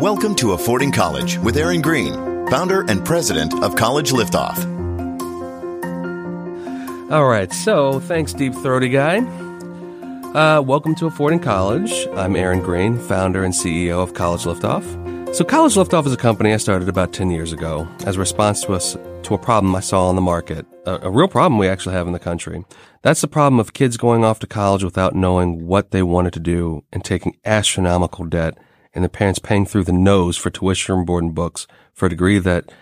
Welcome to Affording College with Aaron Green, founder and president of College Liftoff. All right, so thanks, Deep Throaty Guy. Uh, welcome to Affording College. I'm Aaron Green, founder and CEO of College Liftoff. So, College Liftoff is a company I started about 10 years ago as a response to a, to a problem I saw on the market, a, a real problem we actually have in the country. That's the problem of kids going off to college without knowing what they wanted to do and taking astronomical debt and the parents paying through the nose for tuition, board, and books for a degree that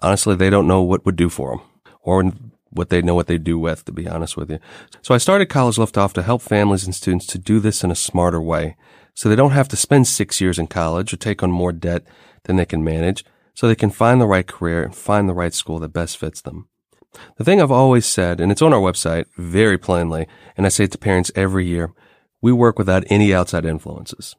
honestly they don't know what would do for them or what they know what they do with, to be honest with you. So I started College Liftoff to help families and students to do this in a smarter way so they don't have to spend six years in college or take on more debt than they can manage so they can find the right career and find the right school that best fits them. The thing I've always said, and it's on our website very plainly, and I say it to parents every year, we work without any outside influences.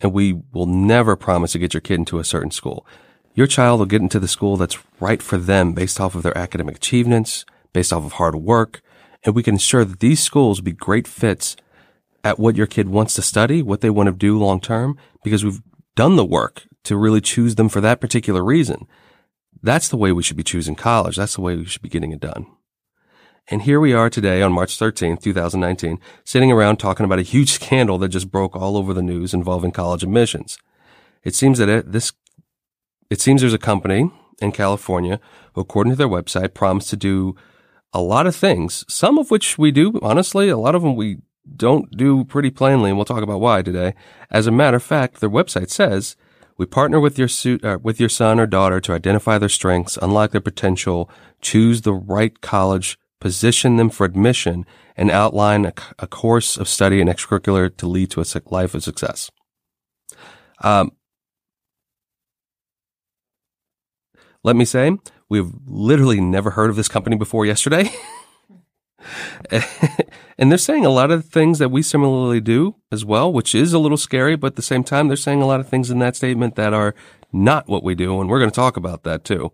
And we will never promise to get your kid into a certain school. Your child will get into the school that's right for them based off of their academic achievements, based off of hard work, and we can ensure that these schools will be great fits at what your kid wants to study, what they want to do long term, because we've done the work to really choose them for that particular reason. That's the way we should be choosing college. That's the way we should be getting it done. And here we are today on March 13th, 2019, sitting around talking about a huge scandal that just broke all over the news involving college admissions. It seems that it, this, it seems there's a company in California who, according to their website, promised to do a lot of things, some of which we do, honestly, a lot of them we don't do pretty plainly, and we'll talk about why today. As a matter of fact, their website says we partner with your suit, uh, with your son or daughter to identify their strengths, unlock their potential, choose the right college, position them for admission, and outline a, a course of study and extracurricular to lead to a life of success. Um, let me say, we've literally never heard of this company before yesterday. and they're saying a lot of things that we similarly do as well, which is a little scary, but at the same time, they're saying a lot of things in that statement that are not what we do. And we're going to talk about that too.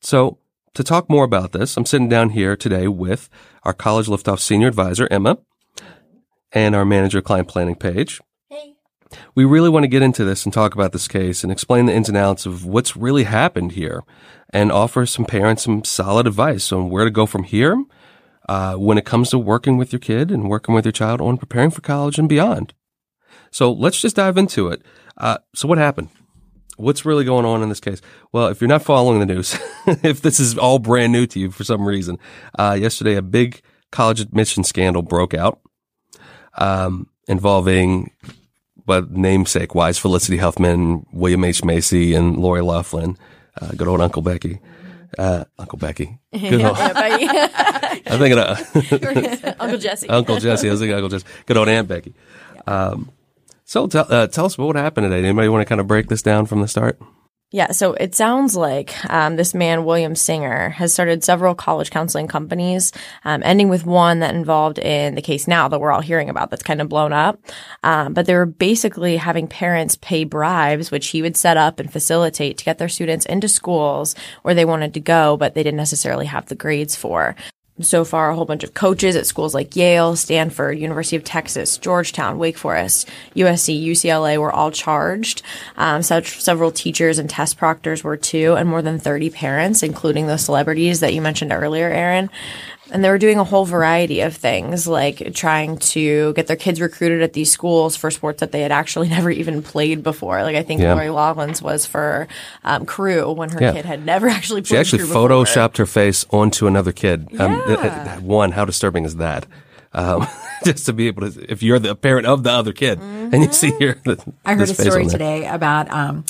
So to talk more about this, I'm sitting down here today with our college liftoff senior advisor, Emma, and our manager client planning Paige. Hey. We really want to get into this and talk about this case and explain the ins and outs of what's really happened here and offer some parents some solid advice on where to go from here uh, when it comes to working with your kid and working with your child on preparing for college and beyond. So let's just dive into it. Uh, so what happened? What's really going on in this case? Well, if you're not following the news, if this is all brand new to you for some reason, uh, yesterday a big college admission scandal broke out um, involving, but namesake wise, Felicity Huffman, William H. Macy, and Lori Loughlin, uh, good old Uncle Becky. Uh, Uncle Becky. Good old, I'm thinking of Uncle Jesse. Uncle Jesse. I was thinking Uncle Jesse. Good old Aunt Becky. Um, so tell, uh, tell us what happened today. Anybody want to kind of break this down from the start? Yeah, so it sounds like um, this man, William Singer, has started several college counseling companies, um, ending with one that involved in the case now that we're all hearing about that's kind of blown up. Um, but they were basically having parents pay bribes, which he would set up and facilitate to get their students into schools where they wanted to go, but they didn't necessarily have the grades for so far a whole bunch of coaches at schools like Yale, Stanford, University of Texas, Georgetown, Wake Forest, USC, UCLA were all charged. Um, such several teachers and test proctors were too, and more than 30 parents, including the celebrities that you mentioned earlier, Aaron. And they were doing a whole variety of things, like trying to get their kids recruited at these schools for sports that they had actually never even played before. Like I think Yeah. Lori Loughlin's was for um, crew when her Yeah. kid had never actually played She actually crew before. photoshopped her face onto another kid. Um, Yeah. uh, uh, one, how disturbing is that? Um, just to be able to, if you're the parent of the other kid and you see here, the, I heard a story today about um,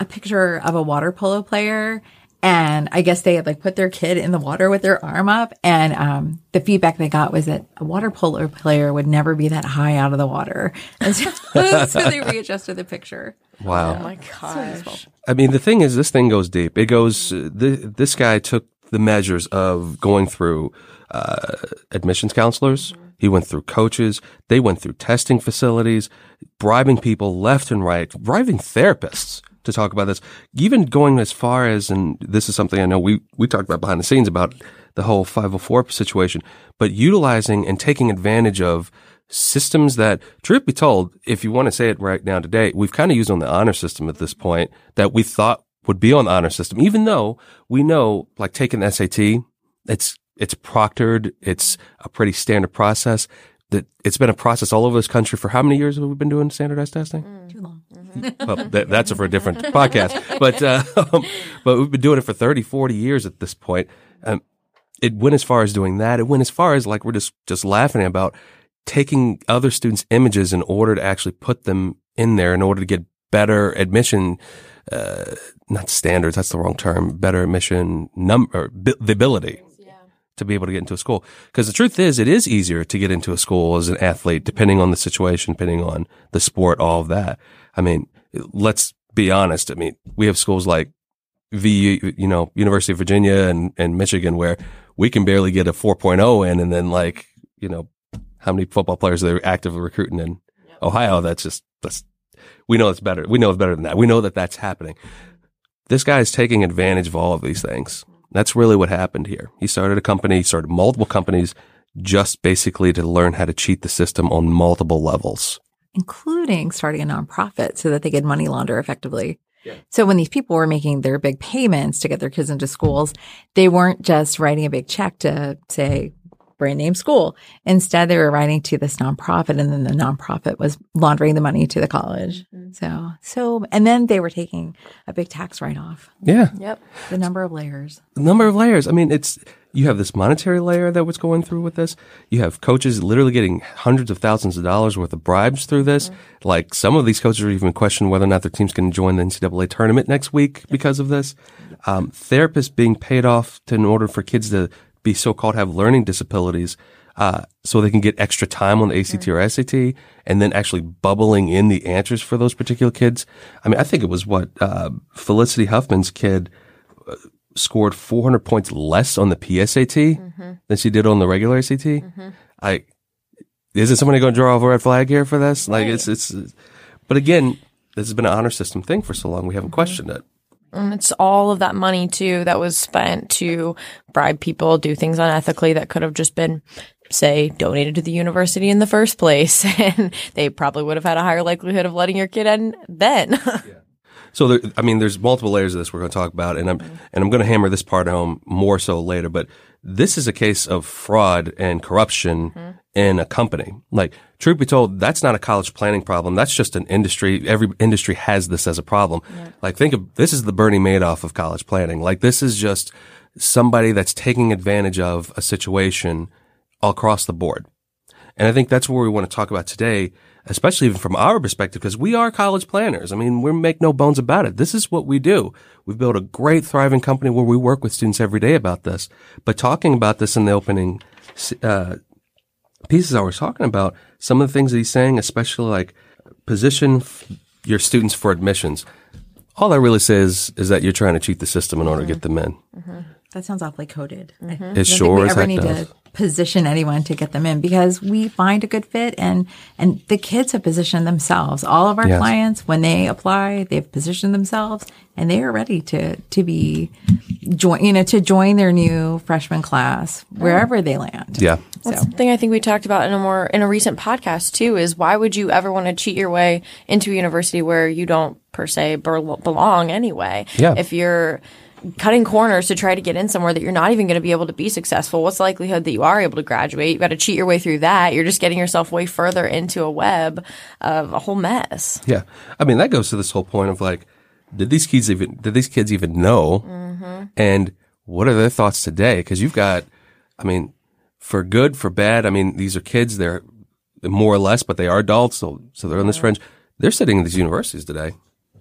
a picture of a water polo player. And I guess they had like put their kid in the water with their arm up. And um, the feedback they got was that a water polo player would never be that high out of the water. And so, so they readjusted the picture. Wow. Oh my gosh. I mean, the thing is, this thing goes deep. It goes. Th- this guy took the measures of going through uh, admissions counselors. He went through coaches. They went through testing facilities, bribing people left and right, bribing therapists to talk about this. Even going as far as, and this is something I know we we talked about behind the scenes about the whole 504 situation, but utilizing and taking advantage of systems that, truth be told, if you want to say it right now today, we've kind of used on the honor system at this point that we thought would be on the honor system, even though we know, like taking the SAT, it's, it's proctored. It's a pretty standard process that it's been a process all over this country for how many years have we been doing standardized testing? Mm. Too long. Well, that, that's for a different podcast, but, uh, but we've been doing it for 30, 40 years at this point. Um, it went as far as doing that. It went as far as like we're just, just laughing about taking other students' images in order to actually put them in there in order to get better admission, uh, not standards. That's the wrong term. Better admission number, the ability to be able to get into a school. Because the truth is, it is easier to get into a school as an athlete, depending on the situation, depending on the sport, all of that. I mean, let's be honest. I mean, we have schools like VU, you know, University of Virginia and, and Michigan where we can barely get a 4.0 in. And then like, you know, how many football players they're actively recruiting in Ohio. That's just, that's, we know it's better. We know it's better than that. We know that that's happening. This guy is taking advantage of all of these things. That's really what happened here. He started a company, started multiple companies just basically to learn how to cheat the system on multiple levels. Including starting a nonprofit so that they could money launder effectively. So when these people were making their big payments to get their kids into schools, they weren't just writing a big check to say brand name school. Instead, they were writing to this nonprofit and then the nonprofit was laundering the money to the college. Mm-hmm. So, so, and then they were taking a big tax write off. Yeah. Yep. The number of layers. The number of layers. I mean, it's, you have this monetary layer that was going through with this. You have coaches literally getting hundreds of thousands of dollars worth of bribes through this. Like some of these coaches are even questioning whether or not their teams can join the NCAA tournament next week because of this. Um, therapists being paid off to, in order for kids to be so-called have learning disabilities, uh, so they can get extra time on the ACT or SAT and then actually bubbling in the answers for those particular kids. I mean, I think it was what, uh, Felicity Huffman's kid uh, scored 400 points less on the PSAT mm-hmm. than she did on the regular ACT. Mm-hmm. I, isn't somebody going to draw a red flag here for this? Like it's, it's, but again, this has been an honor system thing for so long. We haven't mm-hmm. questioned it. And it's all of that money too that was spent to bribe people, do things unethically that could have just been, say, donated to the university in the first place. And they probably would have had a higher likelihood of letting your kid in then. So there, I mean, there's multiple layers of this we're going to talk about, and I'm mm-hmm. and I'm going to hammer this part home more so later. But this is a case of fraud and corruption mm-hmm. in a company. Like, truth be told, that's not a college planning problem. That's just an industry. Every industry has this as a problem. Like, think of this is the Bernie Madoff of college planning. Like, this is just somebody that's taking advantage of a situation across the board. And I think that's where we want to talk about today, especially even from our perspective, because we are college planners. I mean, we make no bones about it. This is what we do. We've built a great, thriving company where we work with students every day about this. But talking about this in the opening uh, pieces I was talking about, some of the things that he's saying, especially like position f- your students for admissions. All that really says is that you're trying to cheat the system in order to get them in. That sounds awfully coded. I It sure as heck does. to position anyone to get them in because we find a good fit and and the kids have positioned themselves. All of our Yes. clients, when they apply, they've positioned themselves and they are ready to to be join you know to join their new freshman class wherever they land. Yeah. That's something I think we talked about in a more in a recent podcast too. Is why would you ever want to cheat your way into a university where you don't per se bel- belong anyway? Yeah. If you're cutting corners to try to get in somewhere that you're not even going to be able to be successful, what's the likelihood that you are able to graduate? You've got to cheat your way through that. You're just getting yourself way further into a web of a whole mess. Yeah. I mean, that goes to this whole point of like, did these kids even, did these kids even know? Mm-hmm. And what are their thoughts today? Cause you've got, I mean, for good, for bad, I mean, these are kids, they're more or less, but they are adults. So, so they're on this mm-hmm. fringe. They're sitting in these universities today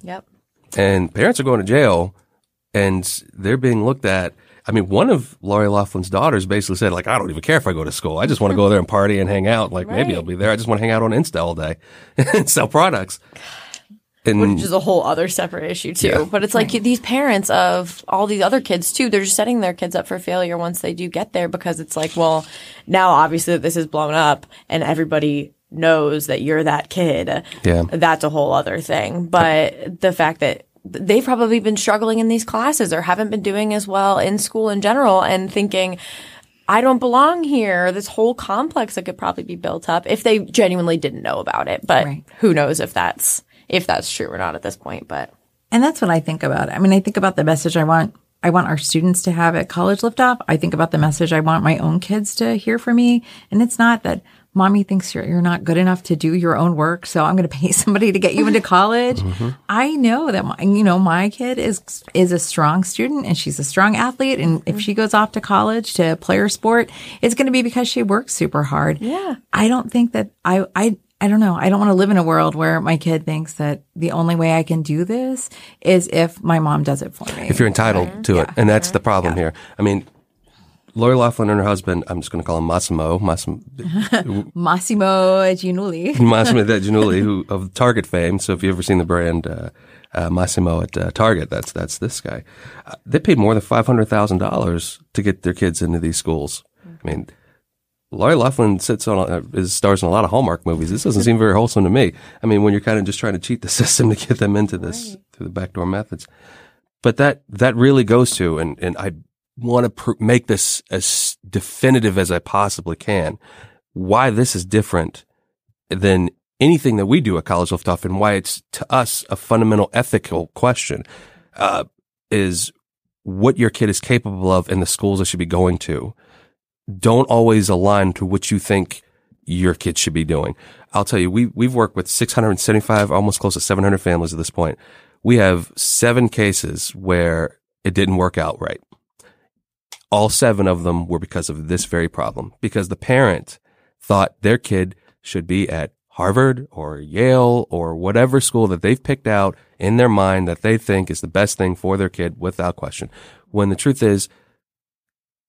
Yep. and parents are going to jail and they're being looked at. I mean, one of Lori Loughlin's daughters basically said, like, I don't even care if I go to school. I just want to go there and party and hang out. Like, maybe I'll be there. I just want to hang out on Insta all day and sell products. And which is a whole other separate issue too. Yeah. But it's like these parents of all these other kids too, they're just setting their kids up for failure once they do get there because it's like, well, now obviously that this is blown up and everybody knows that you're that kid. Yeah. That's a whole other thing. But the fact that they've probably been struggling in these classes or haven't been doing as well in school in general and thinking, I don't belong here. This whole complex that could probably be built up if they genuinely didn't know about it. But Right. who knows if that's if that's true or not at this point. But And that's what I think about. I mean, I think about the message I want I want our students to have at college liftoff. I think about the message I want my own kids to hear from me. And it's not that mommy thinks you're, you're not good enough to do your own work. So I'm going to pay somebody to get you into college. Mm-hmm. I know that my, you know, my kid is, is a strong student and she's a strong athlete. And if mm-hmm. she goes off to college to play her sport, it's going to be because she works super hard. Yeah. I don't think that I, I, I don't know. I don't want to live in a world where my kid thinks that the only way I can do this is if my mom does it for me. if you're entitled to it. And that's the problem here. I mean, Lori Loughlin and her husband, I'm just going to call him Massimo, Massimo, Massimo Giannulli. Massimo Giannulli, who of Target fame. So if you've ever seen the brand uh, uh, Massimo at uh, Target, that's that's this guy. Uh, they paid more than five hundred thousand dollars to get their kids into these schools. I mean, Lori Loughlin sits on uh, is stars in a lot of Hallmark movies. This doesn't seem very wholesome to me. I mean, when you're kind of just trying to cheat the system to get them into this through the backdoor methods. But that that really goes to, and and I want to pr- make this as definitive as I possibly can. Why this is different than anything that we do at College Liftoff, and why it's to us a fundamental ethical question uh, is what your kid is capable of in the schools they should be going to. Don't always align to what you think your kid should be doing. I'll tell you, we we've worked with 675, almost close to 700 families at this point. We have seven cases where it didn't work out right. All seven of them were because of this very problem, because the parent thought their kid should be at Harvard or Yale or whatever school that they've picked out in their mind that they think is the best thing for their kid without question. When the truth is,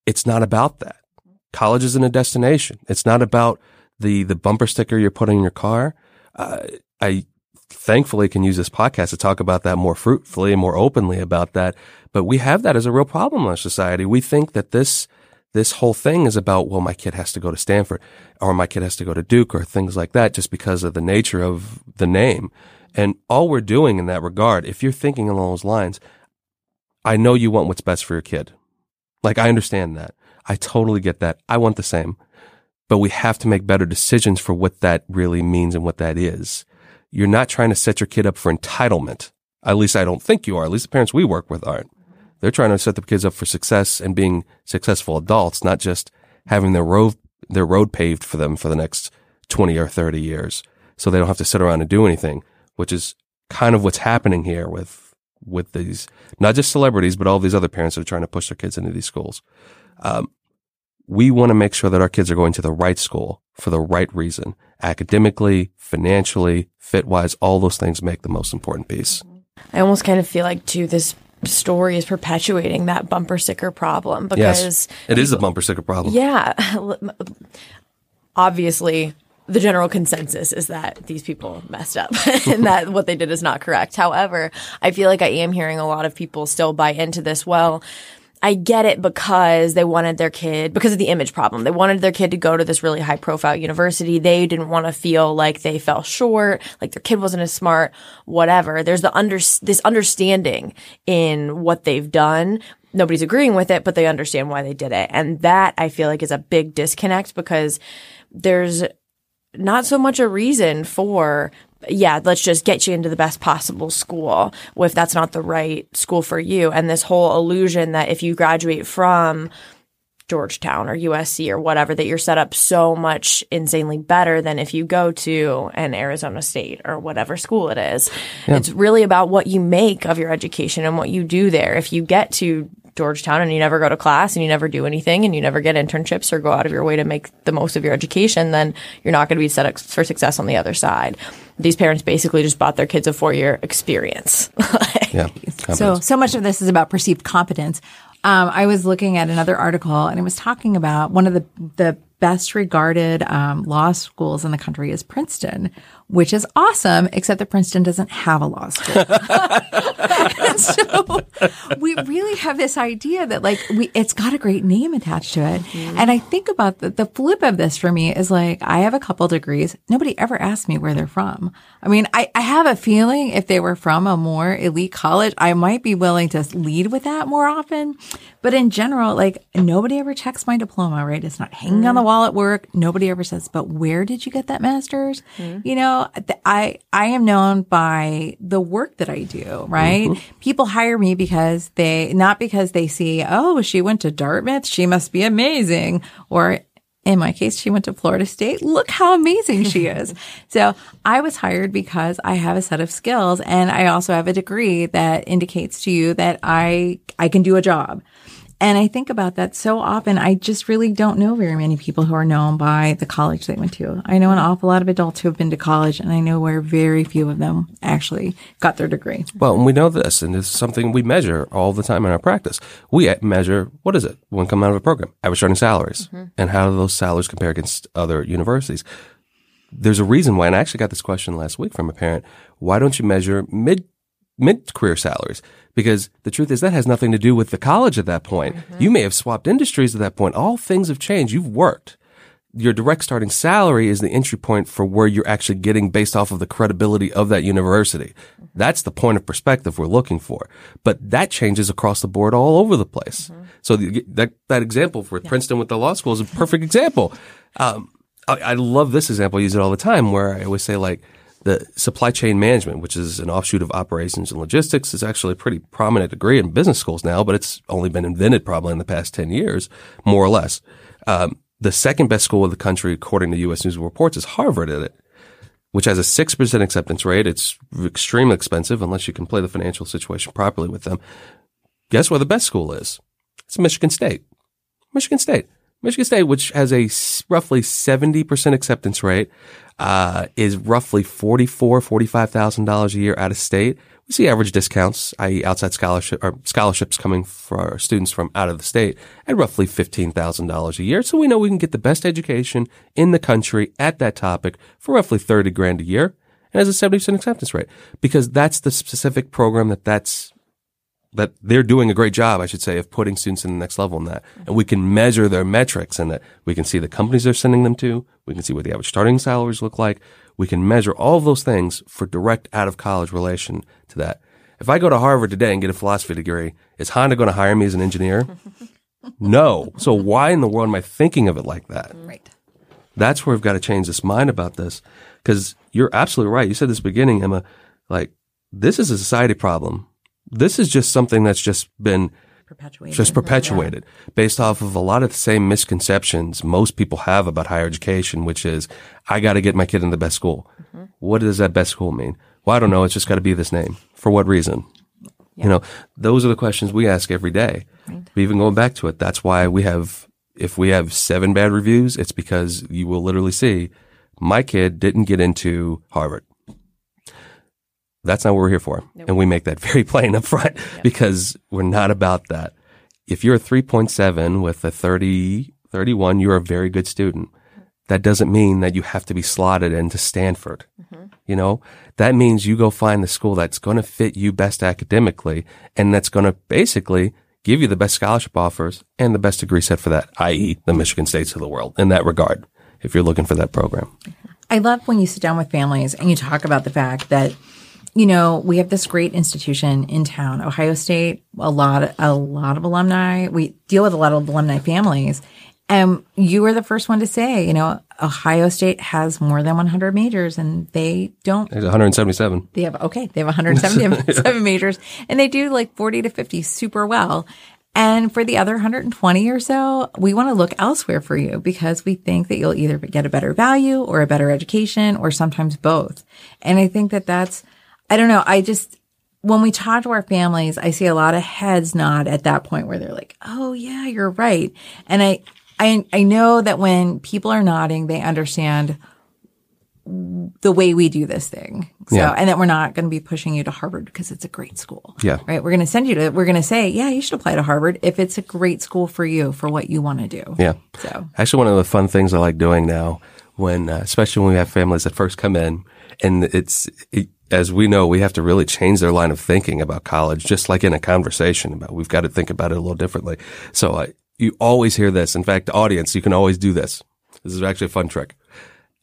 it's not about that. College isn't a destination. It's not about the, the bumper sticker you're putting in your car. Uh, I thankfully can use this podcast to talk about that more fruitfully and more openly about that. But we have that as a real problem in our society. We think that this, this whole thing is about, well, my kid has to go to Stanford or my kid has to go to Duke or things like that just because of the nature of the name. And all we're doing in that regard, if you're thinking along those lines, I know you want what's best for your kid. Like I understand that. I totally get that. I want the same. But we have to make better decisions for what that really means and what that is. You're not trying to set your kid up for entitlement. At least I don't think you are. At least the parents we work with aren't. They're trying to set the kids up for success and being successful adults, not just having their road, their road paved for them for the next 20 or 30 years. So they don't have to sit around and do anything, which is kind of what's happening here with, with these, not just celebrities, but all these other parents that are trying to push their kids into these schools. Um, we want to make sure that our kids are going to the right school for the right reason. Academically, financially, fit wise, all those things make the most important piece. I almost kind of feel like too this story is perpetuating that bumper sticker problem because Yes. It is a bumper sticker problem. yeah, obviously the general consensus is that these people messed up and that what they did is not correct. However, I feel like I am hearing a lot of people still buy into this. Well, I get it because they wanted their kid, because of the image problem. They wanted their kid to go to this really high profile university. They didn't want to feel like they fell short, like their kid wasn't as smart, whatever. There's the under, this understanding in what they've done. Nobody's agreeing with it, but they understand why they did it. And that I feel like is a big disconnect because there's not so much a reason for yeah, let's just get you into the best possible school if that's not the right school for you. And this whole illusion that if you graduate from Georgetown or USC or whatever, that you're set up so much insanely better than if you go to an Arizona State or whatever school it is. It's really about what you make of your education and what you do there. If you get to Georgetown and you never go to class and you never do anything and you never get internships or go out of your way to make the most of your education, then you're not going to be set up for success on the other side. These parents basically just bought their kids a four year experience. Yeah. So, so much of this is about perceived competence. Um, I was looking at another article and it was talking about one of the, the best regarded um, law schools in the country is Princeton, which is awesome, except that Princeton doesn't have a law school. so we really have this idea that like we, it's got a great name attached to it. Mm-hmm. And I think about the, the flip of this for me is like, I have a couple degrees. Nobody ever asked me where they're from. I mean, I, I have a feeling if they were from a more elite college, I might be willing to lead with that more often. But in general, like nobody ever checks my diploma, right? It's not hanging mm-hmm. on the wall at work. Nobody ever says, but where did you get that master's? Mm-hmm. You know, I, I am known by the work that I do, right? Mm-hmm. People hire me because they, not because they see, oh, she went to Dartmouth. She must be amazing. Or in my case, she went to Florida State. Look how amazing she is. so I was hired because I have a set of skills and I also have a degree that indicates to you that I, I can do a job. And I think about that so often. I just really don't know very many people who are known by the college they went to. I know an awful lot of adults who have been to college, and I know where very few of them actually got their degree. Well, and we know this, and it's something we measure all the time in our practice. We measure what is it when come out of a program? Average starting salaries, mm-hmm. and how do those salaries compare against other universities? There's a reason why, and I actually got this question last week from a parent. Why don't you measure mid mid career salaries? because the truth is that has nothing to do with the college at that point. Mm-hmm. You may have swapped industries at that point. All things have changed. You've worked. Your direct starting salary is the entry point for where you're actually getting based off of the credibility of that university. Mm-hmm. That's the point of perspective we're looking for. But that changes across the board all over the place. Mm-hmm. So the, that, that example for yeah. Princeton with the law school is a perfect example. Um, I, I love this example. I use it all the time where I always say like, the supply chain management, which is an offshoot of operations and logistics, is actually a pretty prominent degree in business schools now, but it's only been invented probably in the past 10 years, more or less. Um, the second best school in the country, according to U.S. News and Reports, is Harvard at it, which has a 6% acceptance rate. It's extremely expensive unless you can play the financial situation properly with them. Guess where the best school is? It's Michigan State. Michigan State. Michigan State, which has a roughly 70% acceptance rate, uh, is roughly $44,000, $45,000 a year out of state. We see average discounts, i.e. outside scholarship or scholarships coming for students from out of the state at roughly $15,000 a year. So we know we can get the best education in the country at that topic for roughly 30 grand a year and has a 70% acceptance rate because that's the specific program that that's that they're doing a great job, I should say, of putting students in the next level in that. And we can measure their metrics and that we can see the companies they're sending them to. We can see what the average starting salaries look like. We can measure all of those things for direct out of college relation to that. If I go to Harvard today and get a philosophy degree, is Honda going to hire me as an engineer? no. So why in the world am I thinking of it like that? Mm. Right. That's where we've got to change this mind about this. Cause you're absolutely right. You said this beginning, Emma, like this is a society problem this is just something that's just been perpetuated. just perpetuated yeah. based off of a lot of the same misconceptions most people have about higher education, which is I got to get my kid in the best school. Mm-hmm. What does that best school mean? Well, I don't know. It's just got to be this name. For what reason? Yeah. You know, those are the questions we ask every day. Right. Even going back to it, that's why we have, if we have seven bad reviews, it's because you will literally see my kid didn't get into Harvard. That's not what we're here for. Nope. And we make that very plain up front yep. because we're not about that. If you're a 3.7 with a 30, 31, you're a very good student. That doesn't mean that you have to be slotted into Stanford. Mm-hmm. You know, that means you go find the school that's going to fit you best academically and that's going to basically give you the best scholarship offers and the best degree set for that, i.e. the Michigan States of the world in that regard, if you're looking for that program. I love when you sit down with families and you talk about the fact that you know, we have this great institution in town, Ohio State, a lot, a lot of alumni. We deal with a lot of alumni families. And you were the first one to say, you know, Ohio State has more than 100 majors and they don't. There's 177. They have, okay, they have 177 yeah. majors and they do like 40 to 50 super well. And for the other 120 or so, we want to look elsewhere for you because we think that you'll either get a better value or a better education or sometimes both. And I think that that's, I don't know. I just, when we talk to our families, I see a lot of heads nod at that point where they're like, "Oh yeah, you're right." And I I I know that when people are nodding, they understand the way we do this thing. So, yeah. and that we're not going to be pushing you to Harvard because it's a great school. Yeah. Right. We're going to send you to, we're going to say, yeah, you should apply to Harvard if it's a great school for you, for what you want to do. Yeah. So actually one of the fun things I like doing now when, uh, especially when we have families that first come in and it's, it, as we know, we have to really change their line of thinking about college, just like in a conversation about, we've got to think about it a little differently. So uh, you always hear this. In fact, audience, you can always do this. This is actually a fun trick.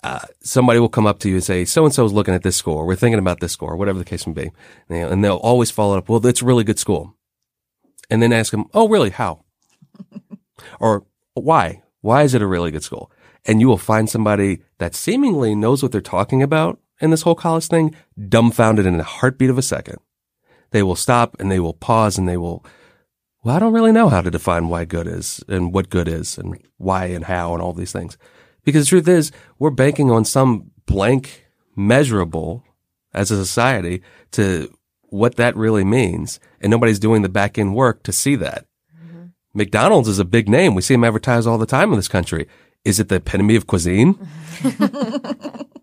Uh, somebody will come up to you and say, so and so is looking at this or we're thinking about this score, whatever the case may be. And they'll always follow up, well, it's a really good school. And then ask them, oh, really? How? or why? Why is it a really good school? And you will find somebody that seemingly knows what they're talking about in this whole college thing, dumbfounded in a heartbeat of a second. They will stop and they will pause and they will, well, I don't really know how to define why good is and what good is and why and how and all these things. Because the truth is, we're banking on some blank measurable as a society to what that really means. And nobody's doing the back end work to see that. Mm-hmm. McDonald's is a big name. We see them advertised all the time in this country. Is it the epitome of cuisine?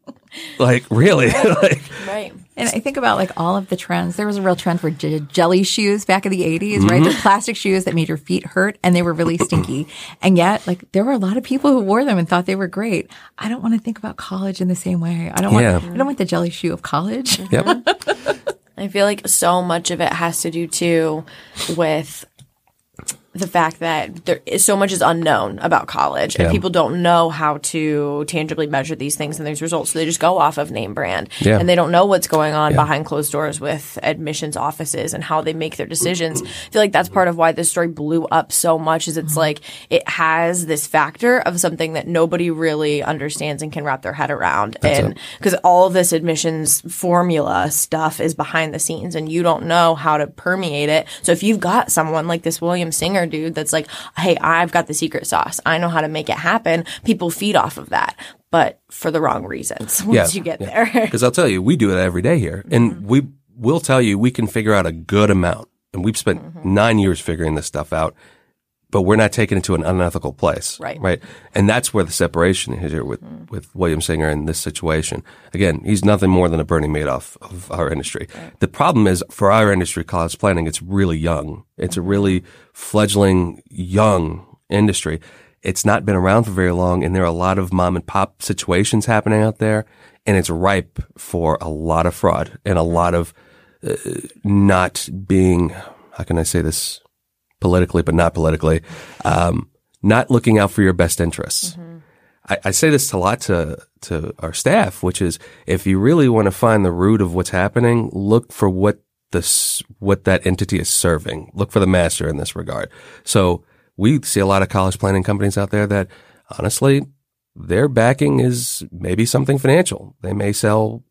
like really? Like, right. And i think about like all of the trends. There was a real trend for j- jelly shoes back in the 80s mm-hmm. right they're plastic shoes that made your feet hurt and they were really stinky. And yet like there were a lot of people who wore them and thought they were great. I don't want to think about college in the same way. I don't want yeah. i don't want the jelly shoe of college. Yep. I feel like so much of it has to do too with the fact that there is so much is unknown about college and people don't know how to tangibly measure these things and these results. So they just go off of name brand yeah. and they don't know what's going on yeah. behind closed doors with admissions offices and how they make their decisions. I feel like that's part of why this story blew up so much is it's mm-hmm. like it has this factor of something that nobody really understands and can wrap their head around. That's and because all of this admissions formula stuff is behind the scenes and you don't know how to permeate it. So if you've got someone like this William Singer dude that's like, hey, I've got the secret sauce. I know how to make it happen. People feed off of that, but for the wrong reasons once yeah, you get yeah. there. Because I'll tell you, we do it every day here. And mm-hmm. we will tell you we can figure out a good amount. And we've spent mm-hmm. nine years figuring this stuff out but we're not taking it to an unethical place. Right. Right. And that's where the separation is here with, mm. with William Singer in this situation. Again, he's nothing more than a Bernie Madoff of our industry. Right. The problem is for our industry, college planning, it's really young. It's a really fledgling young industry. It's not been around for very long and there are a lot of mom and pop situations happening out there and it's ripe for a lot of fraud and a lot of uh, not being, how can I say this? Politically, but not politically, um, not looking out for your best interests. Mm-hmm. I, I, say this a lot to to our staff, which is if you really want to find the root of what's happening, look for what this what that entity is serving. Look for the master in this regard. So we see a lot of college planning companies out there that honestly their backing is maybe something financial. They may sell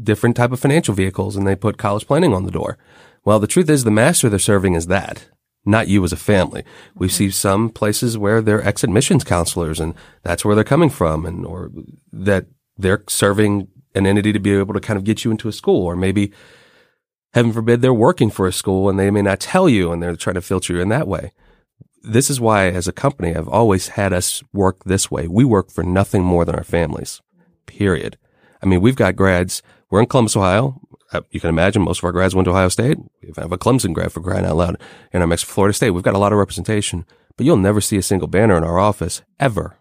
different type of financial vehicles and they put college planning on the door. Well, the truth is the master they're serving is that not you as a family. We mm-hmm. see some places where they're ex admissions counselors and that's where they're coming from and, or that they're serving an entity to be able to kind of get you into a school or maybe heaven forbid they're working for a school and they may not tell you and they're trying to filter you in that way. This is why as a company, I've always had us work this way. We work for nothing more than our families, period. I mean, we've got grads. We're in Columbus, Ohio. Uh, you can imagine most of our grads went to Ohio State. We have a Clemson grad for crying out loud in our mix Florida State. We've got a lot of representation, but you'll never see a single banner in our office ever.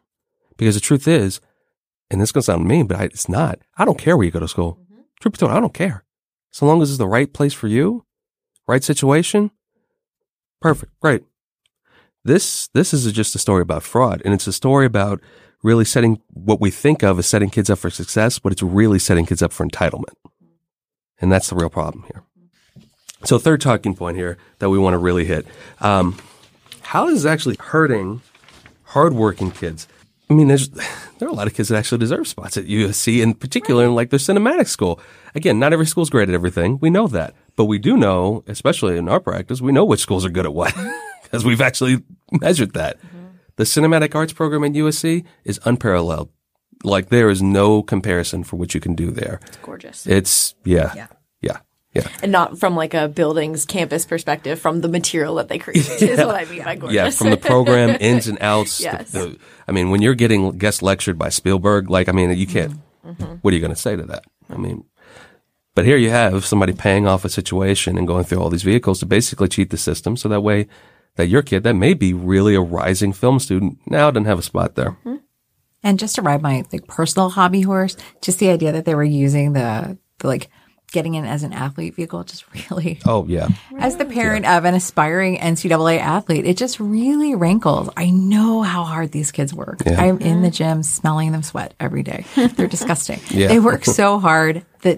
Because the truth is, and this is going to sound mean, but I, it's not. I don't care where you go to school. Mm-hmm. Truth be told, I don't care. So long as it's the right place for you, right situation, perfect, great. This, this is just a story about fraud and it's a story about really setting what we think of as setting kids up for success, but it's really setting kids up for entitlement. And that's the real problem here. So third talking point here that we want to really hit. Um, how is this actually hurting hardworking kids? I mean, there's, there are a lot of kids that actually deserve spots at USC in particular in like their cinematic school. Again, not every school's great at everything. We know that. But we do know, especially in our practice, we know which schools are good at what because we've actually measured that. Mm-hmm. The cinematic arts program at USC is unparalleled. Like there is no comparison for what you can do there. It's gorgeous. It's yeah. Yeah. Yeah. Yeah. And not from like a building's campus perspective, from the material that they create yeah. is what I mean by gorgeous. Yeah, from the program ins and outs. yes. The, the, I mean, when you're getting guest lectured by Spielberg, like I mean, you can't. Mm-hmm. What are you going to say to that? I mean, but here you have somebody paying off a situation and going through all these vehicles to basically cheat the system, so that way that your kid that may be really a rising film student now doesn't have a spot there. Mm-hmm. And just to ride my like personal hobby horse, just the idea that they were using the, the like getting in as an athlete vehicle just really Oh yeah. as the parent of an aspiring NCAA athlete, it just really rankles. I know how hard these kids work. Yeah. I'm in the mm-hmm. gym smelling them sweat every day. They're disgusting. Yeah. They work so hard that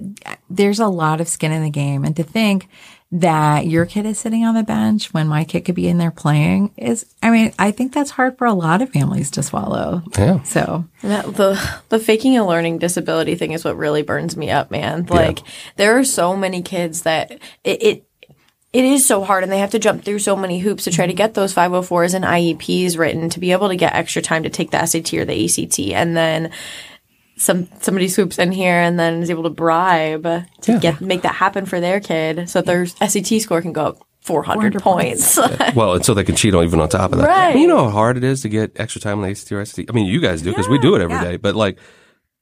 there's a lot of skin in the game. And to think that your kid is sitting on the bench when my kid could be in there playing is, I mean, I think that's hard for a lot of families to swallow. Yeah. So That, the the faking a learning disability thing is what really burns me up, man. Like there are so many kids that it, it it is so hard and they have to jump through so many hoops to try to get those 504s and IEPs written to be able to get extra time to take the SAT or the ACT and then some somebody swoops in here and then is able to bribe to Yeah. get make that happen for their kid so their SAT score can go up 400, 400 points. Well, and so they can cheat on even on top of that. Right. You know how hard it is to get extra time on the ACT or SAT? I mean, you guys do because we do it every day. yeah. but like,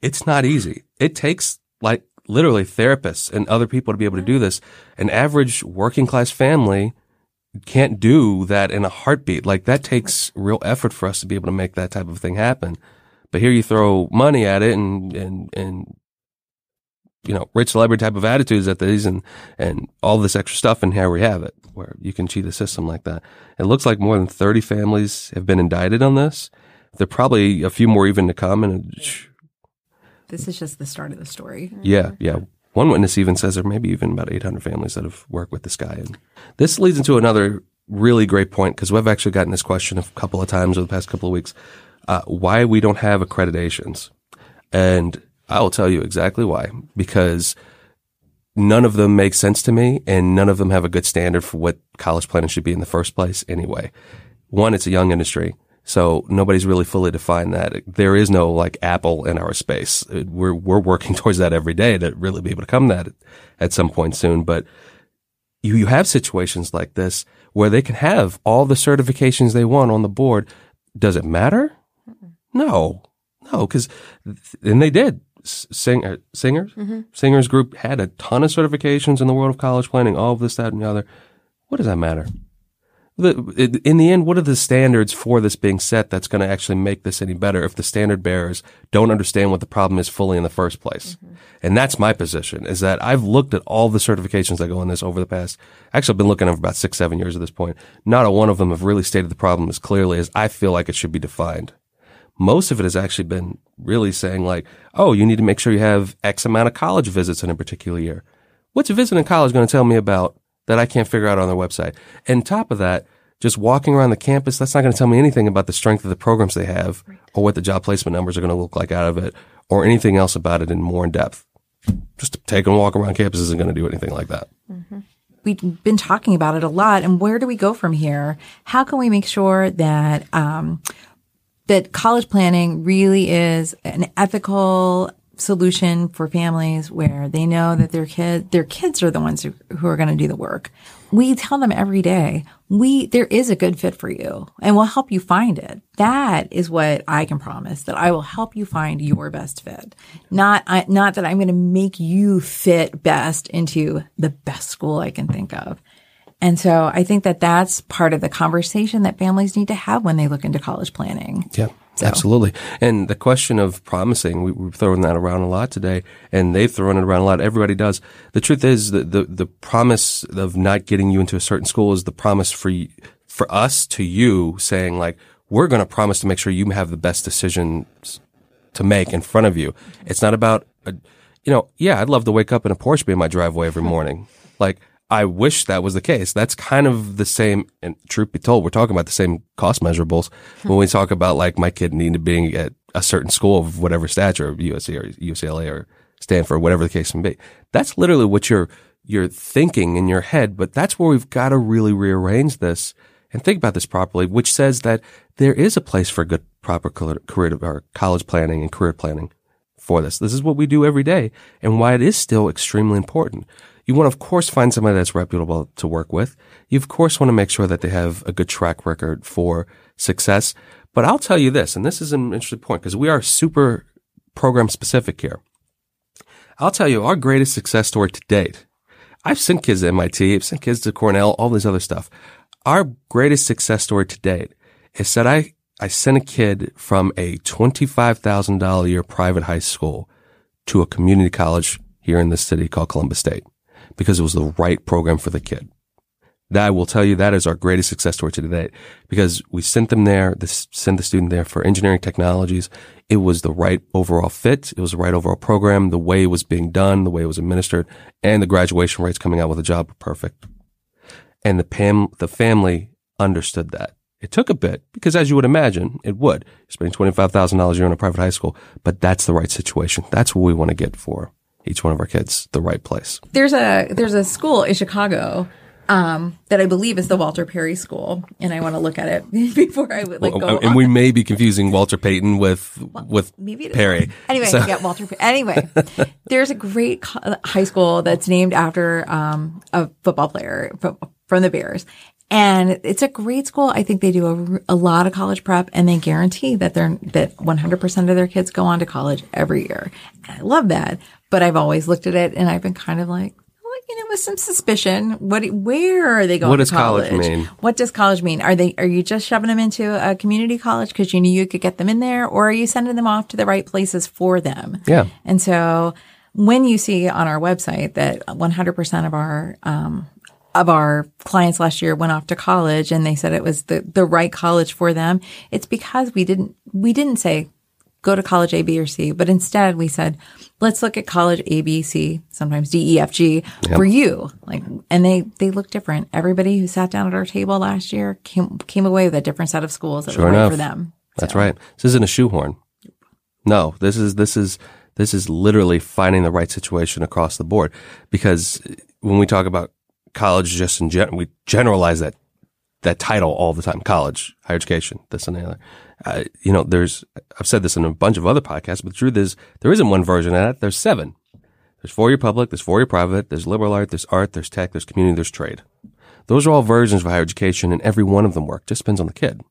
it's not easy. It takes like literally therapists and other people to be able to do mm-hmm. this. An average working class family can't do that in a heartbeat. Like that takes real effort for us to be able to make that type of thing happen. But here you throw money at it and, and, and, you know, rich celebrity type of attitudes at these and, and all this extra stuff. And here we have it where you can cheat a system like that. It looks like more than 30 families have been indicted on this. There are probably a few more even to come. And this is just the start of the story. yeah, yeah. One witness even says there may be even about 800 families that have worked with this guy. And this leads into another really great point because we've actually gotten this question a couple of times over the past couple of weeks. Uh, why we don't have accreditations. And I will tell you exactly why. Because none of them make sense to me and none of them have a good standard for what college planning should be in the first place anyway. One, it's a young industry. So nobody's really fully defined that. There is no like Apple in our space. We're, we're working towards that every day to really be able to come that at some point soon. But you, you have situations like this where they can have all the certifications they want on the board. Does it matter? No, no, because, and they did. Sing, uh, Singer's, Singer's group had a ton of certifications in the world of college planning, all of this, that, and the other. What does that matter? The, in the end, what are the standards for this being set that's going to actually make this any better if the standard bearers don't understand what the problem is fully in the first place? And that's my position is that I've looked at all the certifications that go in this over the past, actually I've been looking at them for about six, seven years at this point. Not a one of them have really stated the problem as clearly as I feel like it should be defined most of it has actually been really saying like, oh, you need to make sure you have X amount of college visits in a particular year. What's a visit in college going to tell me about that I can't figure out on their website? And top of that, just walking around the campus, that's not going to tell me anything about the strength of the programs they have or what the job placement numbers are going to look like out of it or anything else about it in more in depth. Just take a walk around campus isn't going to do anything like that. we've been talking about it a lot and where do we go from here how can we make sure that um, that college planning really is an ethical solution for families where they know that their kid their kids are the ones who, who are going to do the work. We tell them every day we there is a good fit for you and we'll help you find it. That is what i can promise that i will help you find your best fit. Not I, not that i'm going to make you fit best into the best school i can think of and so i think that that's part of the conversation that families need to have when they look into college planning Yeah, absolutely. And the question of promising, we, we've thrown that around a lot today, and they've thrown it around a lot. Everybody does. The truth is that the, the promise of not getting you into a certain school is the promise for for us to you saying like, we're going to promise to make sure you have the best decisions to make in front of you. It's not about, a, you know, yeah, I'd love to wake up in a Porsche be in my driveway every morning. Like, I wish that was the case. That's kind of the same. And truth be told, we're talking about the same cost measurables when we talk about like my kid needing to be at a certain school of whatever stature, USC or UCLA or Stanford, whatever the case may be. That's literally what you're, you're thinking in your head. But that's where we've got to really rearrange this and think about this properly, which says that there is a place for good, proper career, career or college planning and career planning for this. This is what we do every day and why it is still extremely important. You want to, of course, find somebody that's reputable to work with. You, of course, want to make sure that they have a good track record for success. But I'll tell you this, and this is an interesting point because we are super program specific here. I'll tell you our greatest success story to date. I've sent kids to MIT, I've sent kids to Cornell, all this other stuff. Our greatest success story to date is that I I sent a kid from a $25,000 a year private high school to a community college here in this city called Columbus State because it was the right program for the kid. That I will tell you that is our greatest success story to date because we sent them there, this, sent the student there for engineering technologies. It was the right overall fit. It was the right overall program. The way it was being done, the way it was administered and the graduation rates coming out with a job were perfect. And the Pam, the family understood that. It took a bit because as you would imagine, it would. You're spending $25,000 a year in a private high school, but that's the right situation. That's what we want to get for each one of our kids, the right place. There's a there's a school in Chicago um, that I believe is the Walter Perry School, and I want to look at it before I would like Well, go. and on. we may be confusing Walter Payton with with Maybe. Perry. Anyway, So- yeah, Walter. Anyway, there's a great high school that's named after um, a football player from, from the Bears. And it's a great school. I think they do a, a lot of college prep and they guarantee that they're, that 100% of their kids go on to college every year. And I love that. But I've always looked at it and I've been kind of like, well, you know, with some suspicion, what, where are they going What to does college college? mean? What does college mean? Are they, are you just shoving them into a community college because you knew you could get them in there or are you sending them off to the right places for them? Yeah. And so when you see on our website that 100% of our, um, of our clients last year went off to college and they said it was the, the right college for them. It's because we didn't, we didn't say go to college A, B, or C, but instead we said, let's look at college A, B, C, sometimes D, E, F, G for you. Like, and they, they look different. Everybody who sat down at our table last year came, came away with a different set of schools that Sure were right enough. for them. That's right. This isn't a shoehorn. No, this is this is this is literally finding the right situation across the board. Because when we talk about college, just in general, we generalize that that title all the time: college, higher education, this and the other. Uh, you know, there's I've said this in a bunch of other podcasts, but the truth is there isn't one version of that. There's seven. There's four year public, there's four year private, there's liberal art, there's art, there's tech, there's community, there's trade. Those are all versions of higher education, and every one of them work. Just depends on the kid.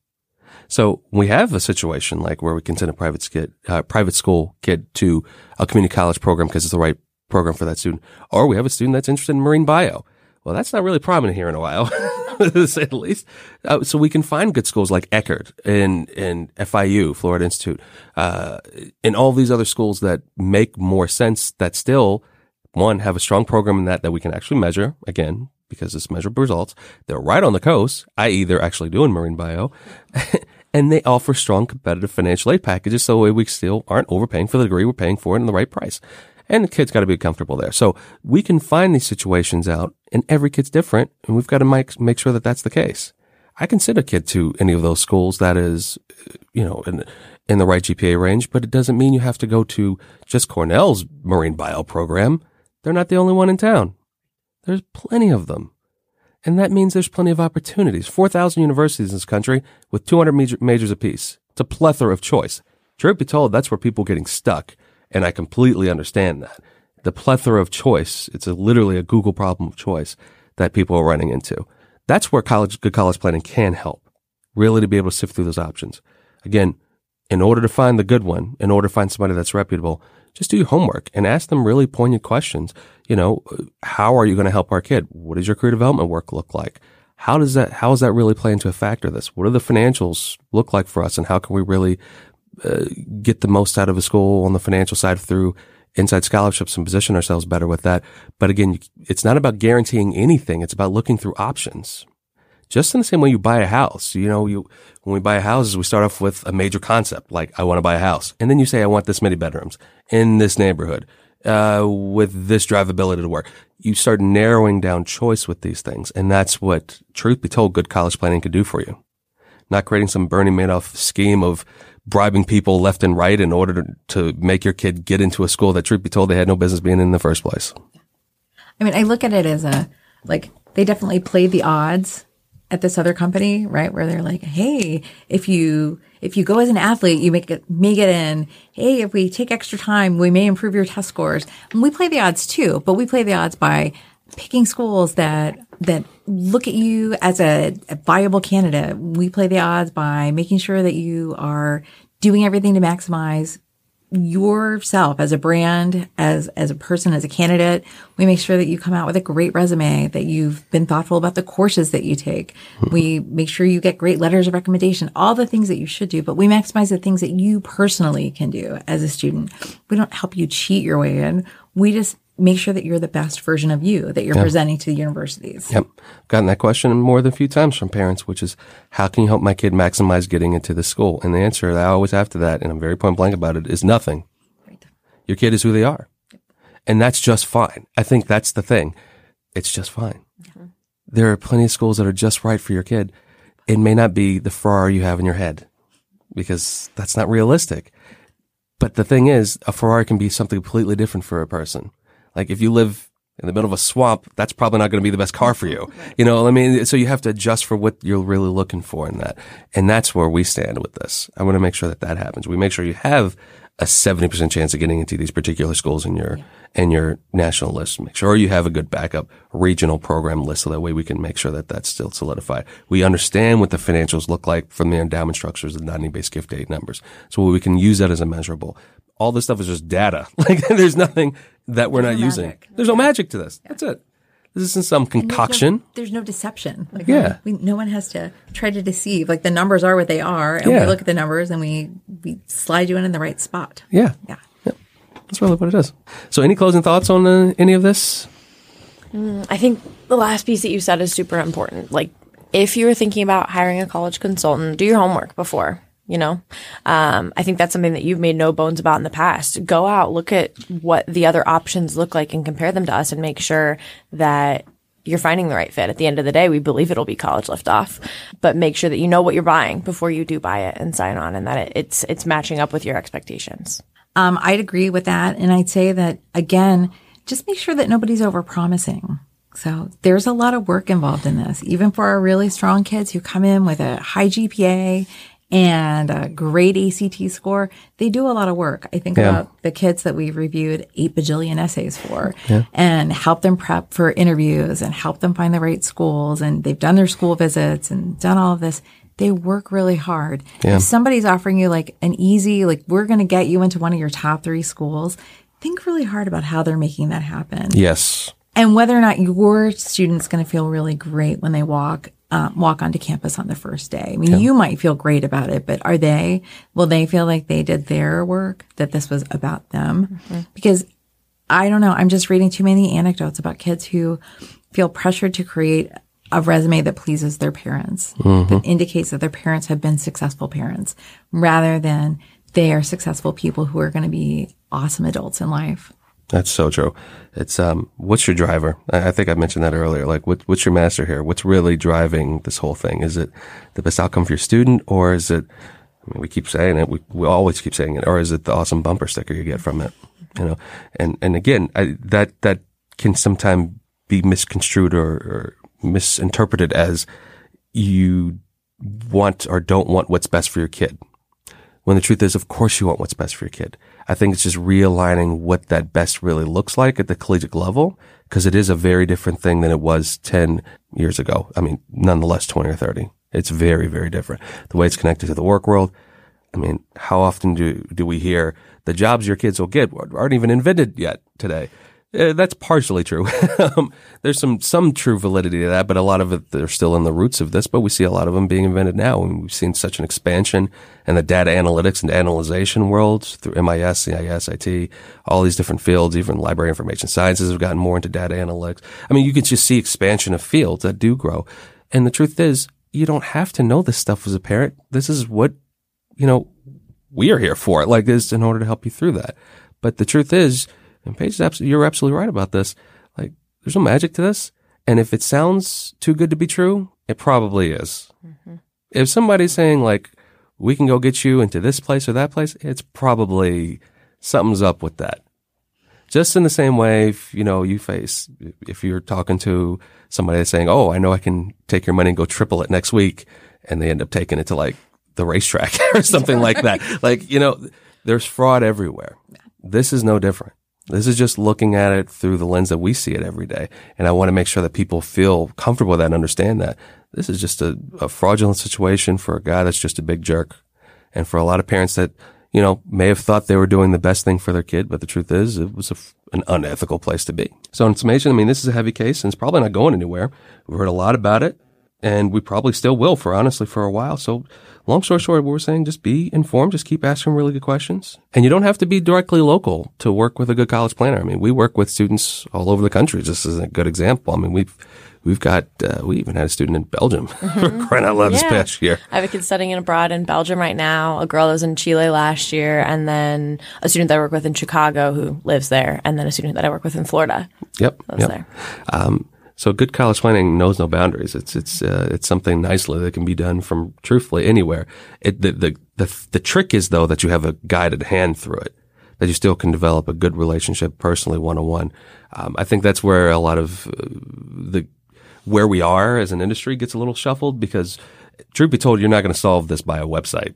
So we have a situation like where we can send a private kid, uh, private school kid to a community college program because it's the right program for that student, or we have a student that's interested in marine bio. Well, that's not really prominent here in Ohio, to say the least. Uh, so we can find good schools like Eckerd and and FIU, Florida Institute, uh, and all these other schools that make more sense. That still, one, have a strong program in that that we can actually measure again because it's measurable results. They're right on the coast, i.e., they're actually doing marine bio. and they offer strong competitive financial aid packages so we still aren't overpaying for the degree we're paying for it in the right price. And the kid's got to be comfortable there. So we can find these situations out and every kid's different and we've got to make, make sure that that's the case. I can send a kid to any of those schools that is, you know, in, in the right GPA range, but it doesn't mean you have to go to just Cornell's marine bio program. They're not the only one in town. There's plenty of them. And that means there's plenty of opportunities. 4,000 universities in this country with 200 major, majors apiece. It's a plethora of choice. Truth be told, that's where people are getting stuck. And I completely understand that. The plethora of choice, it's a, literally a Google problem of choice that people are running into. That's where college, good college planning can help. Really to be able to sift through those options. Again, in order to find the good one, in order to find somebody that's reputable, just do your homework and ask them really poignant questions. You know, how are you going to help our kid? What does your career development work look like? How does that, how does that really play into a factor this? What do the financials look like for us and how can we really uh, get the most out of a school on the financial side through inside scholarships and position ourselves better with that. But again, it's not about guaranteeing anything. It's about looking through options. Just in the same way you buy a house, you know, you, when we buy houses, we start off with a major concept, like I want to buy a house. And then you say, I want this many bedrooms in this neighborhood, uh, with this drivability to work. You start narrowing down choice with these things. And that's what, truth be told, good college planning can do for you. Not creating some Bernie Madoff scheme of bribing people left and right in order to, to make your kid get into a school that, truth be told, they had no business being in the first place. I mean, I look at it as a, like, they definitely played the odds at this other company, right? Where they're like, Hey, if you, if you go as an athlete, you make it, may get in. Hey, if we take extra time, we may improve your test scores. And we play the odds too, but we play the odds by picking schools that, that look at you as a, a viable candidate. We play the odds by making sure that you are doing everything to maximize yourself as a brand, as as a person, as a candidate. We make sure that you come out with a great resume, that you've been thoughtful about the courses that you take. Mm-hmm. We make sure you get great letters of recommendation, all the things that you should do, but we maximize the things that you personally can do as a student. We don't help you cheat your way in. We just make sure that you're the best version of you that you're presenting to the universities. Yep. Gotten that question more than a few times from parents, which is how can you help my kid maximize getting into the school? And the answer that I always have to that, and I'm very point blank about it, is nothing. Your kid is who they are. And that's just fine. I think that's the thing. It's just fine. There are plenty of schools that are just right for your kid. It may not be the Ferrari you have in your head because that's not realistic. But the thing is, a Ferrari can be something completely different for a person. Like if you live in the middle of a swamp, that's probably not going to be the best car for you. You know, I mean, so you have to adjust for what you're really looking for in that. And that's where we stand with this. I want to make sure that that happens. We make sure you have a 70% chance of getting into these particular schools in your, in your national list. Make sure you have a good backup regional program list so that way we can make sure that that's still solidified. We understand what the financials look like from the endowment structures of non-based gift aid numbers. So we can use that as a measurable. All this stuff is just data. Like there's nothing that we're not no using. magic. There's no magic to this. That's it. This isn't some concoction. There's no deception. Like, Yeah. we, no one has to try to deceive. Like the numbers are what they are, and Yeah. we look at the numbers and we we slide you in in the right spot. Yeah. Yeah. That's really what it is. So any closing thoughts on uh, any of this? I think the last piece that you said is super important. Like, if you're thinking about hiring a college consultant, do your homework before. You know, um, I think that's something that you've made no bones about in the past. Go out, look at what the other options look like, and compare them to us, and make sure that you're finding the right fit. At the end of the day, we believe it'll be college liftoff, but make sure that you know what you're buying before you do buy it and sign on, and that it's it's matching up with your expectations. Um, I'd agree with that, and I'd say that again, just make sure that nobody's overpromising. So there's a lot of work involved in this, even for our really strong kids who come in with a high GPA and a great ACT score. They do a lot of work. I think Yeah. about the kids that we've reviewed eight bajillion essays for and help them prep for interviews and help them find the right schools. And they've done their school visits and done all of this. They work really hard. If somebody's offering you like an easy, like we're going to get you into one of your top three schools, think really hard about how they're making that happen Yes. and whether or not your student's going to feel really great when they walk um, walk onto campus on the first day. I mean, you might feel great about it, but are they? Will they feel like they did their work? That this was about them? Because I don't know. I'm just reading too many anecdotes about kids who feel pressured to create a resume that pleases their parents, that indicates that their parents have been successful parents, rather than they are successful people who are going to be awesome adults in life. That's so true. It's um, what's your driver? I, think I mentioned that earlier. Like, what, what's your master here? What's really driving this whole thing? Is it the best outcome for your student, or is it? I mean, we keep saying it. We we always keep saying it. Or is it the awesome bumper sticker you get from it? You know, and and again, I, that that can sometimes be misconstrued or, or misinterpreted as you want or don't want what's best for your kid. When the truth is, of course, you want what's best for your kid. I think it's just realigning what that best really looks like at the collegiate level, because it is a very different thing than it was 10 years ago. I mean, nonetheless, 20 or 30. It's very, very different. The way it's connected to the work world. I mean, how often do, do we hear the jobs your kids will get aren't even invented yet today? Uh, that's partially true. um, there's some some true validity to that, but a lot of it they're still in the roots of this. But we see a lot of them being invented now, and we've seen such an expansion in the data analytics and analyzation worlds through MIS, CIS, IT, all these different fields. Even library information sciences have gotten more into data analytics. I mean, you can just see expansion of fields that do grow. And the truth is, you don't have to know this stuff as a parent. This is what you know we are here for. Like this in order to help you through that. But the truth is, and Paige, you're absolutely right about this. Like, there's no magic to this. And if it sounds too good to be true, it probably is. Mm-hmm. If somebody's saying like, we can go get you into this place or that place, it's probably something's up with that. Just in the same way, if, you know, you face, if you're talking to somebody that's saying, Oh, I know I can take your money and go triple it next week. And they end up taking it to like the racetrack or something like that. Like, you know, there's fraud everywhere. This is no different. This is just looking at it through the lens that we see it every day. And I want to make sure that people feel comfortable with that and understand that this is just a, a fraudulent situation for a guy that's just a big jerk. And for a lot of parents that, you know, may have thought they were doing the best thing for their kid, but the truth is it was a, an unethical place to be. So in summation, I mean, this is a heavy case and it's probably not going anywhere. We've heard a lot about it and we probably still will for honestly for a while. So long story short, what we're saying, just be informed, just keep asking really good questions. And you don't have to be directly local to work with a good college planner. I mean, we work with students all over the country. This is a good example. I mean, we've, we've got, uh, we even had a student in Belgium mm-hmm. crying out loud yeah. this past year. I have a kid studying abroad in Belgium right now. A girl that was in Chile last year, and then a student that I work with in Chicago who lives there, and then a student that I work with in Florida. Yep. Yep. there. Um, so good college planning knows no boundaries. It's it's uh, it's something nicely that can be done from truthfully anywhere. It, the, the the the trick is though that you have a guided hand through it, that you still can develop a good relationship personally one on one. I think that's where a lot of uh, the where we are as an industry gets a little shuffled because truth be told, you're not going to solve this by a website.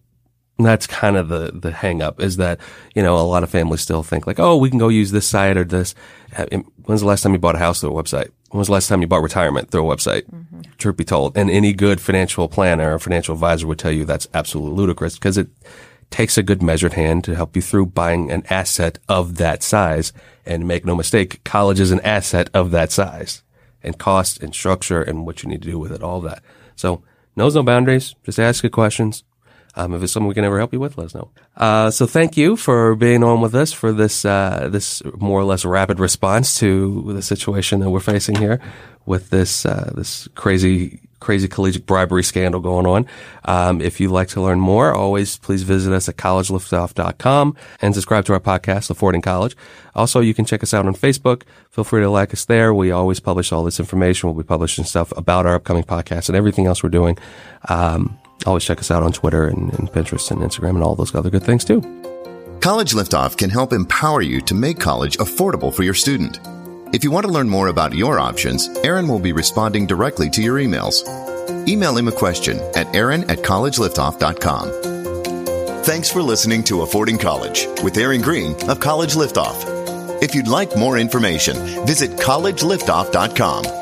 And that's kind of the, the hang up is that, you know, a lot of families still think like, oh, we can go use this site or this. Uh, when's the last time you bought a house through a website? When was the last time you bought retirement through a website? Mm-hmm. Truth be told. And any good financial planner or financial advisor would tell you that's absolutely ludicrous because it takes a good measured hand to help you through buying an asset of that size. And make no mistake, college is an asset of that size and cost and structure and what you need to do with it, all of that. So knows no boundaries. Just ask good questions. Um, if it's something we can ever help you with, let us know. Uh, so thank you for being on with us for this, uh, this more or less rapid response to the situation that we're facing here with this, uh, this crazy crazy collegiate bribery scandal going on. Um, if you'd like to learn more, always please visit us at collegeliftoff.com and subscribe to our podcast, Affording College. Also, you can check us out on Facebook. Feel free to like us there. We always publish all this information. We'll be publishing stuff about our upcoming podcast and everything else we're doing. Um, always check us out on Twitter and, and Pinterest and Instagram and all those other good things too. College Liftoff can help empower you to make college affordable for your student. If you want to learn more about your options, Aaron will be responding directly to your emails. Email him a question at aaron at collegeliftoff.com. Thanks for listening to Affording College with Aaron Green of College Liftoff. If you'd like more information, visit collegeliftoff.com